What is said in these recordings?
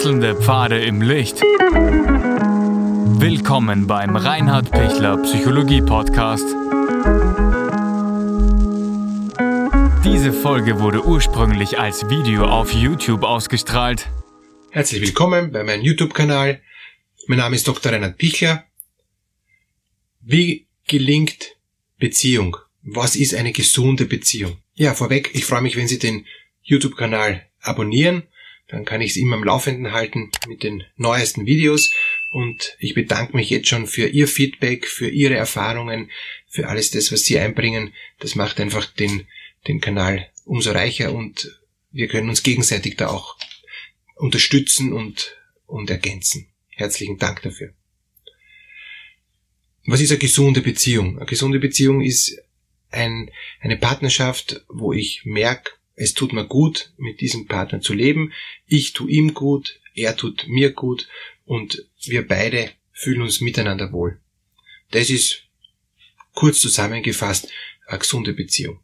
Wechselnde Pfade im Licht. Willkommen beim Reinhard Pichler Psychologie Podcast. Diese Folge wurde ursprünglich als Video auf YouTube ausgestrahlt. Herzlich willkommen bei meinem YouTube-Kanal. Mein Name ist Dr. Reinhard Pichler. Wie gelingt Beziehung? Was ist eine gesunde Beziehung? Ja, vorweg, ich freue mich, wenn Sie den YouTube-Kanal abonnieren. Dann kann ich es immer am Laufenden halten mit den neuesten Videos. Und ich bedanke mich jetzt schon für Ihr Feedback, für Ihre Erfahrungen, für alles das, was Sie einbringen. Das macht einfach den, den Kanal umso reicher und wir können uns gegenseitig da auch unterstützen und, und ergänzen. Herzlichen Dank dafür. Was ist eine gesunde Beziehung? Eine gesunde Beziehung ist ein, eine Partnerschaft, wo ich merke, es tut mir gut, mit diesem Partner zu leben. Ich tu ihm gut, er tut mir gut und wir beide fühlen uns miteinander wohl. Das ist kurz zusammengefasst eine gesunde Beziehung.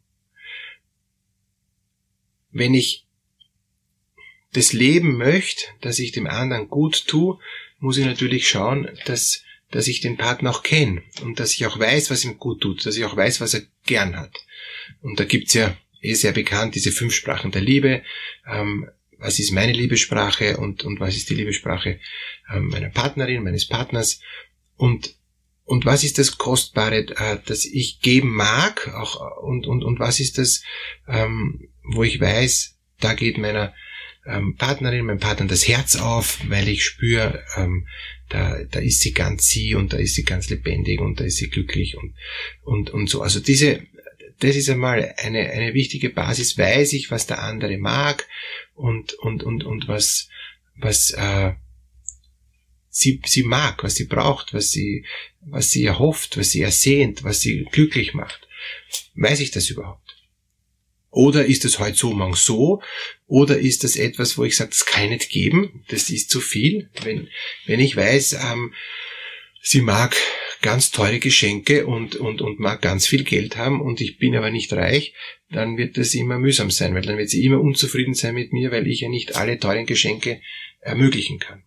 Wenn ich das Leben möchte, dass ich dem anderen gut tue, muss ich natürlich schauen, dass, dass ich den Partner auch kenne und dass ich auch weiß, was ihm gut tut, dass ich auch weiß, was er gern hat. Und da gibt's ja eh sehr bekannt, diese fünf Sprachen der Liebe. Ähm, was ist meine Liebessprache und, und was ist die Liebessprache ähm, meiner Partnerin, meines Partners und und was ist das Kostbare, äh, das ich geben mag, auch und und und was ist das, ähm, wo ich weiß, da geht meiner ähm, Partnerin, meinem Partner das Herz auf, weil ich spüre, ähm, da da ist sie ganz sie und da ist sie ganz lebendig und da ist sie glücklich und und und so. Also diese das ist einmal eine, eine wichtige Basis. Weiß ich, was der andere mag und, und, und, und was, was äh, sie, sie mag, was sie braucht, was sie, was sie erhofft, was sie ersehnt, was sie glücklich macht. Weiß ich das überhaupt? Oder ist es heute so, morgen so? Oder ist das etwas, wo ich sage, das kann ich nicht geben, das ist zu viel? Wenn, wenn ich weiß, ähm, sie mag ganz teure Geschenke und, und, und mag ganz viel Geld haben und ich bin aber nicht reich, dann wird das immer mühsam sein, weil dann wird sie immer unzufrieden sein mit mir, weil ich ja nicht alle teuren Geschenke ermöglichen kann.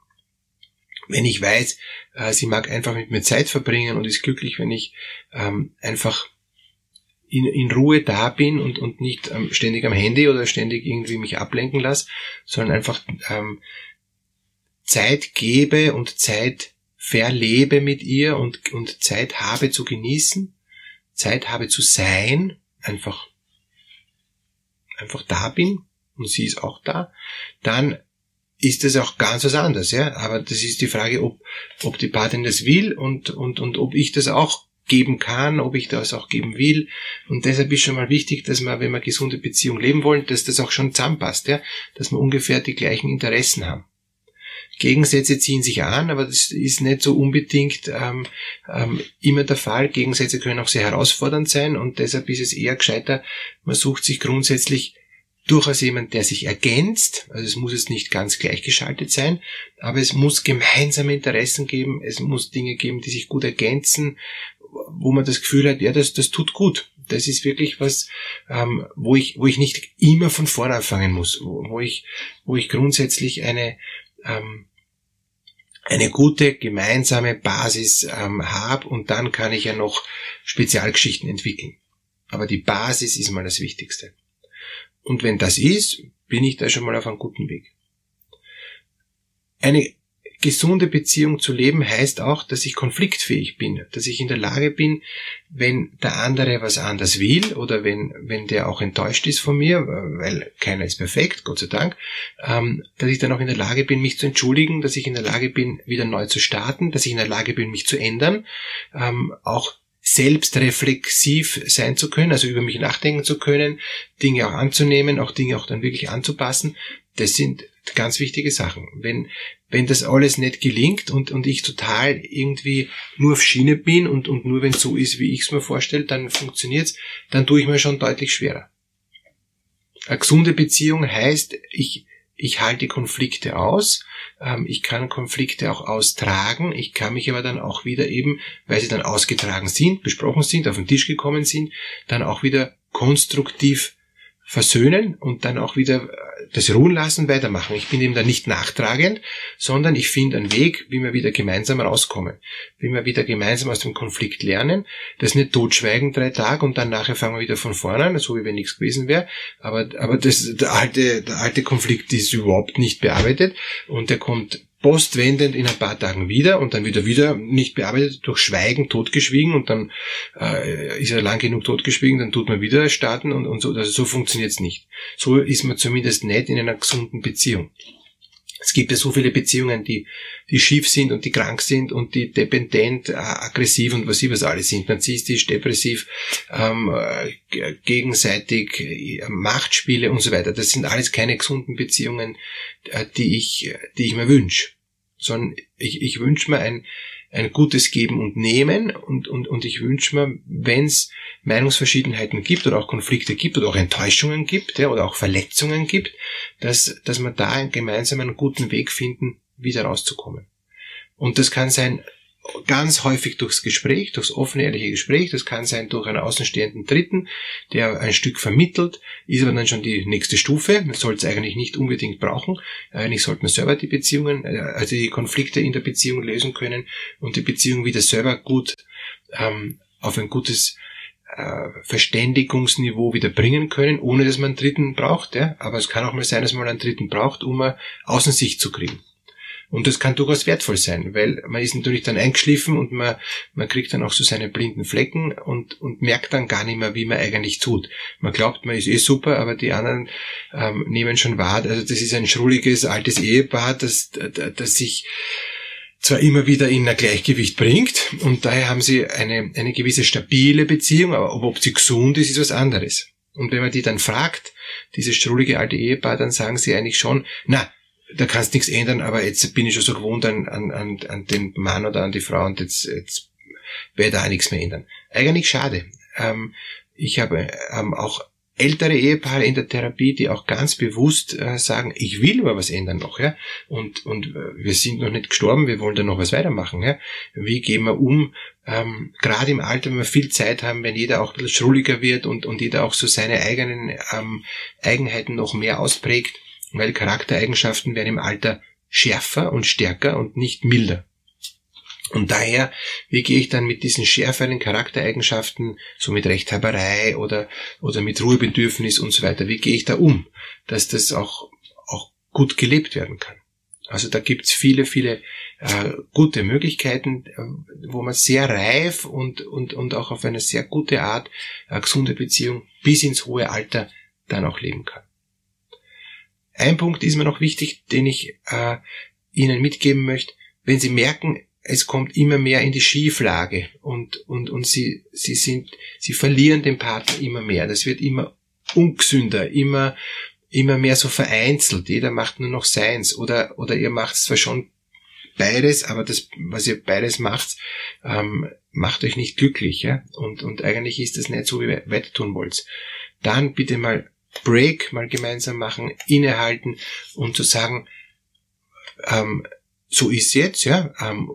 Wenn ich weiß, äh, sie mag einfach mit mir Zeit verbringen und ist glücklich, wenn ich ähm, einfach in, in Ruhe da bin und, und nicht ähm, ständig am Handy oder ständig irgendwie mich ablenken lasse, sondern einfach ähm, Zeit gebe und Zeit verlebe mit ihr und, und Zeit habe zu genießen, Zeit habe zu sein, einfach, einfach da bin und sie ist auch da, dann ist es auch ganz was anderes, ja. Aber das ist die Frage, ob, ob die Partnerin das will und, und, und ob ich das auch geben kann, ob ich das auch geben will. Und deshalb ist schon mal wichtig, dass man, wenn wir gesunde Beziehung leben wollen, dass das auch schon zusammenpasst, ja. Dass wir ungefähr die gleichen Interessen haben. Gegensätze ziehen sich an, aber das ist nicht so unbedingt ähm, ähm, immer der Fall. Gegensätze können auch sehr herausfordernd sein und deshalb ist es eher gescheiter, man sucht sich grundsätzlich durchaus jemand, der sich ergänzt. Also es muss jetzt nicht ganz gleichgeschaltet sein, aber es muss gemeinsame Interessen geben, es muss Dinge geben, die sich gut ergänzen, wo man das Gefühl hat, ja, das, das tut gut. Das ist wirklich was, ähm, wo ich, wo ich nicht immer von vorne anfangen muss, wo, wo ich, wo ich grundsätzlich eine, ähm, eine gute gemeinsame Basis ähm, habe und dann kann ich ja noch Spezialgeschichten entwickeln. Aber die Basis ist mal das Wichtigste. Und wenn das ist, bin ich da schon mal auf einem guten Weg. Eine gesunde Beziehung zu leben heißt auch, dass ich konfliktfähig bin, dass ich in der Lage bin, wenn der andere was anders will oder wenn, wenn der auch enttäuscht ist von mir, weil keiner ist perfekt, Gott sei Dank, ähm, dass ich dann auch in der Lage bin, mich zu entschuldigen, dass ich in der Lage bin, wieder neu zu starten, dass ich in der Lage bin, mich zu ändern, ähm, auch selbstreflexiv sein zu können, also über mich nachdenken zu können, Dinge auch anzunehmen, auch Dinge auch dann wirklich anzupassen. Das sind ganz wichtige Sachen. Wenn, wenn das alles nicht gelingt und, und ich total irgendwie nur auf Schiene bin und, und nur wenn es so ist, wie ich es mir vorstelle, dann funktioniert's, dann tue ich mir schon deutlich schwerer. Eine gesunde Beziehung heißt, ich, ich halte Konflikte aus, ähm, ich kann Konflikte auch austragen, ich kann mich aber dann auch wieder eben, weil sie dann ausgetragen sind, besprochen sind, auf den Tisch gekommen sind, dann auch wieder konstruktiv versöhnen und dann auch wieder das ruhen lassen, weitermachen. Ich bin eben da nicht nachtragend, sondern ich finde einen Weg, wie wir wieder gemeinsam rauskommen, wie wir wieder gemeinsam aus dem Konflikt lernen, das nicht totschweigen drei Tage und dann nachher fangen wir wieder von vorne an, so wie wenn nichts gewesen wäre. Aber, aber das, der alte, der alte Konflikt ist überhaupt nicht bearbeitet und der kommt postwendend in ein paar Tagen wieder und dann wieder wieder nicht bearbeitet, durch Schweigen totgeschwiegen und dann äh, ist er lang genug totgeschwiegen, dann tut man wieder starten und, und so. Also so funktioniert's nicht. So ist man zumindest nicht in einer gesunden Beziehung. Es gibt ja so viele Beziehungen, die, die schief sind und die krank sind und die dependent, äh, aggressiv und was sie was alles sind, narzisstisch, depressiv, ähm, äh, gegenseitig äh, Machtspiele und so weiter. Das sind alles keine gesunden Beziehungen, die ich, die ich mir wünsche. Sondern ich, ich wünsche mir ein, ein gutes Geben und Nehmen und, und, und ich wünsche mir, wenn es Meinungsverschiedenheiten gibt oder auch Konflikte gibt oder auch Enttäuschungen gibt ja, oder auch Verletzungen gibt, dass, dass man da gemeinsam einen guten Weg finden, wieder rauszukommen. Und das kann sein ganz häufig durchs Gespräch, durchs offene, ehrliche Gespräch. Das kann sein durch einen außenstehenden Dritten, der ein Stück vermittelt, ist aber dann schon die nächste Stufe. Man soll es eigentlich nicht unbedingt brauchen. Eigentlich sollte man selber die Beziehungen, äh, also die Konflikte in der Beziehung lösen können und die Beziehung wieder selber gut ähm, auf ein gutes äh, Verständigungsniveau wieder bringen können, ohne dass man einen Dritten braucht. Ja? Aber es kann auch mal sein, dass man einen Dritten braucht, um eine Außensicht zu kriegen. Und das kann durchaus wertvoll sein, weil man ist natürlich dann eingeschliffen und man, man kriegt dann auch so seine blinden Flecken und, und merkt dann gar nicht mehr, wie man eigentlich tut. Man glaubt, man ist eh super, aber die anderen ähm, nehmen schon wahr. Also das ist ein schrulliges, altes Ehepaar, das, das, das sich zwar immer wieder in ein Gleichgewicht bringt und daher haben sie eine, eine gewisse stabile Beziehung, aber ob, ob sie gesund ist, ist was anderes. Und wenn man die dann fragt, dieses schrullige alte Ehepaar, dann sagen sie eigentlich schon, na, da kannst nichts ändern, aber jetzt bin ich schon so gewohnt an, an, an, an den Mann oder an die Frau und jetzt, jetzt werde da auch nichts mehr ändern. Eigentlich schade. Ähm, ich habe ähm, auch ältere Ehepaare in der Therapie, die auch ganz bewusst äh, sagen, ich will aber was ändern noch, ja, und und äh, wir sind noch nicht gestorben, wir wollen da noch was weitermachen, ja. Wie gehen wir um, ähm, gerade im Alter, wenn wir viel Zeit haben, wenn jeder auch ein bisschen schrulliger wird und und jeder auch so seine eigenen ähm, Eigenheiten noch mehr ausprägt, weil Charaktereigenschaften werden im Alter schärfer und stärker und nicht milder. Und daher, wie gehe ich dann mit diesen schärferen Charaktereigenschaften, so mit Rechthaberei oder, oder mit Ruhebedürfnis und so weiter, wie gehe ich da um, dass das auch, auch gut gelebt werden kann? Also da gibt's viele, viele äh, gute Möglichkeiten, äh, wo man sehr reif und, und, und auch auf eine sehr gute Art eine gesunde Beziehung bis ins hohe Alter dann auch leben kann. Ein Punkt ist mir noch wichtig, den ich äh, Ihnen mitgeben möchte. Wenn Sie merken, es kommt immer mehr in die Schieflage und, und, und Sie, Sie sind, Sie verlieren den Partner immer mehr. Das wird immer ungesünder, immer, immer mehr so vereinzelt. Jeder macht nur noch seins oder, oder ihr macht zwar schon beides, aber das, was ihr beides macht, ähm, macht euch nicht glücklich, ja. Und, und eigentlich ist das nicht so, wie ihr weiter tun wollt. Dann bitte mal Break mal gemeinsam machen, innehalten und zu sagen, ähm, so ist jetzt, ja, ähm,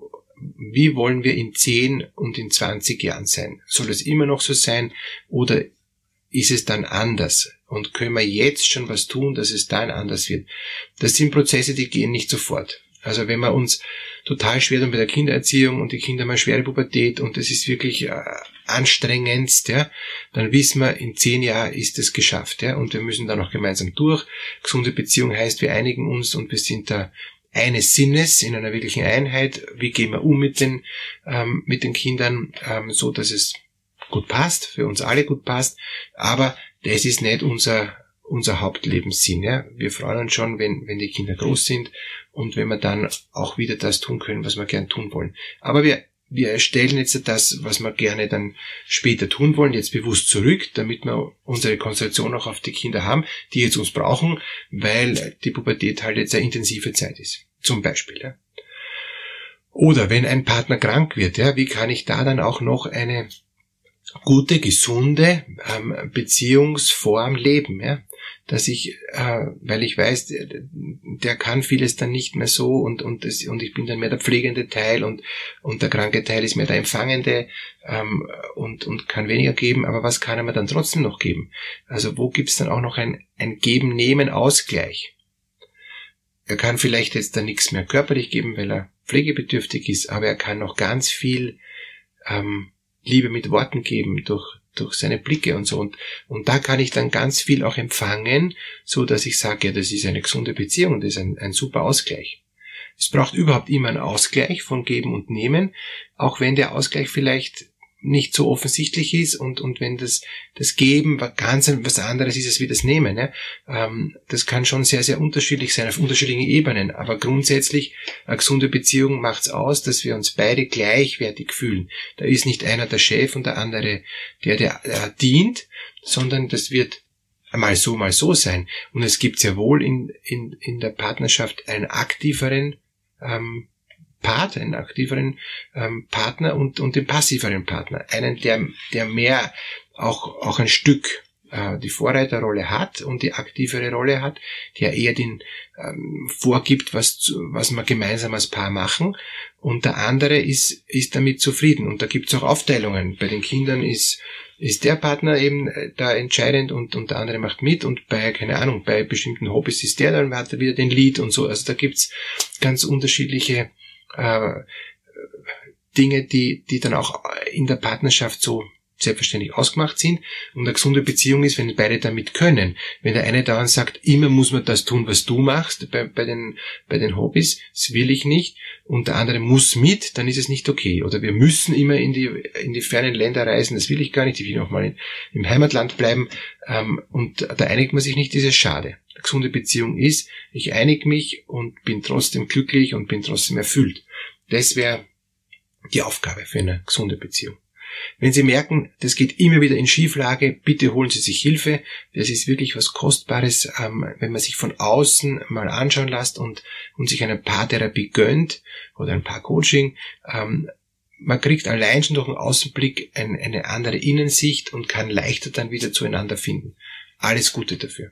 wie wollen wir in 10 und in 20 Jahren sein? Soll es immer noch so sein oder ist es dann anders? Und können wir jetzt schon was tun, dass es dann anders wird? Das sind Prozesse, die gehen nicht sofort. Also wenn wir uns total schwer tun bei der Kindererziehung und die Kinder eine schwere Pubertät und das ist wirklich äh, anstrengendst, ja, dann wissen wir, in zehn Jahren ist es geschafft, ja, und wir müssen da noch gemeinsam durch. Gesunde Beziehung heißt, wir einigen uns und wir sind da eines Sinnes in einer wirklichen Einheit. Wie gehen wir um mit den, ähm, mit den Kindern, ähm, so dass es gut passt, für uns alle gut passt. Aber das ist nicht unser, unser Hauptlebenssinn. Ja. Wir freuen uns schon, wenn, wenn die Kinder groß sind und wenn wir dann auch wieder das tun können, was wir gern tun wollen. Aber wir wir erstellen jetzt das, was wir gerne dann später tun wollen, jetzt bewusst zurück, damit wir unsere Konzentration auch auf die Kinder haben, die jetzt uns brauchen, weil die Pubertät halt jetzt eine intensive Zeit ist. Zum Beispiel. Ja. Oder wenn ein Partner krank wird, ja, wie kann ich da dann auch noch eine gute, gesunde ähm, Beziehungsform leben? Ja? Dass ich, äh, weil ich weiß, der, der kann vieles dann nicht mehr so und und das, und ich bin dann mehr der pflegende Teil und und der kranke Teil ist mehr der empfangende ähm, und und kann weniger geben. Aber was kann er mir dann trotzdem noch geben? Also wo gibt's dann auch noch ein ein Geben, Nehmen, Ausgleich? Er kann vielleicht jetzt dann nichts mehr körperlich geben, weil er pflegebedürftig ist, aber er kann noch ganz viel ähm, Liebe mit Worten geben durch durch seine Blicke und so. Und, und da kann ich dann ganz viel auch empfangen, so dass ich sage, ja, das ist eine gesunde Beziehung das ist ein, ein super Ausgleich. Es braucht überhaupt immer einen Ausgleich von Geben und Nehmen, auch wenn der Ausgleich vielleicht nicht so offensichtlich ist und, und wenn das, das Geben ganz was anderes ist als wie das Nehmen. Ja? Ähm, das kann schon sehr, sehr unterschiedlich sein auf unterschiedlichen Ebenen. Aber grundsätzlich, eine gesunde Beziehung macht's aus, dass wir uns beide gleichwertig fühlen. Da ist nicht einer der Chef und der andere der, der, der dient, sondern das wird mal so, mal so sein. Und es gibt sehr wohl in, in, in der Partnerschaft einen aktiveren ähm, Part, einen aktiveren ähm, Partner und, und den passiveren Partner. Einen, der, der mehr auch, auch ein Stück äh, die Vorreiterrolle hat und die aktivere Rolle hat, der eher den ähm, vorgibt, was, was wir gemeinsam als Paar machen. Und der andere ist, ist damit zufrieden. Und da gibt es auch Aufteilungen. Bei den Kindern ist ist der Partner eben äh, da entscheidend und, und der andere macht mit und bei, keine Ahnung, bei bestimmten Hobbys ist der dann hat er wieder den Lead und so. Also da gibt's ganz unterschiedliche äh, Dinge, die, die dann auch in der Partnerschaft so selbstverständlich ausgemacht sind und eine gesunde Beziehung ist, wenn beide damit können. Wenn der eine dauernd sagt, immer muss man das tun, was du machst bei, bei, den, bei den Hobbys, das will ich nicht, und der andere muss mit, dann ist es nicht okay. Oder wir müssen immer in die, in die fernen Länder reisen, das will ich gar nicht, ich will auch mal im Heimatland bleiben, ähm, und da einigt man sich nicht, ist schade. Eine gesunde Beziehung ist, ich einige mich und bin trotzdem glücklich und bin trotzdem erfüllt. Das wäre die Aufgabe für eine gesunde Beziehung. Wenn Sie merken, das geht immer wieder in Schieflage, bitte holen Sie sich Hilfe. Das ist wirklich was Kostbares, ähm, wenn man sich von außen mal anschauen lässt und, und sich eine Paartherapie gönnt oder ein Paar-Coaching. Ähm, man kriegt allein schon durch einen Außenblick ein, eine andere Innensicht und kann leichter dann wieder zueinander finden. Alles Gute dafür.